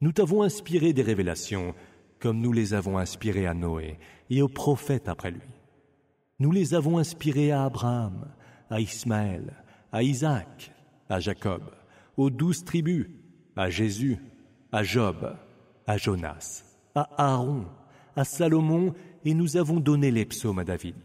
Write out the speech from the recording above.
Nous t'avons inspiré des révélations, comme nous les avons inspirées à Noé et aux prophètes après lui. Nous les avons inspirées à Abraham, à Ismaël, à Isaac, à Jacob, aux douze tribus, à Jésus, à Job, à Jonas, à Aaron, à Salomon, et nous avons donné les psaumes à David.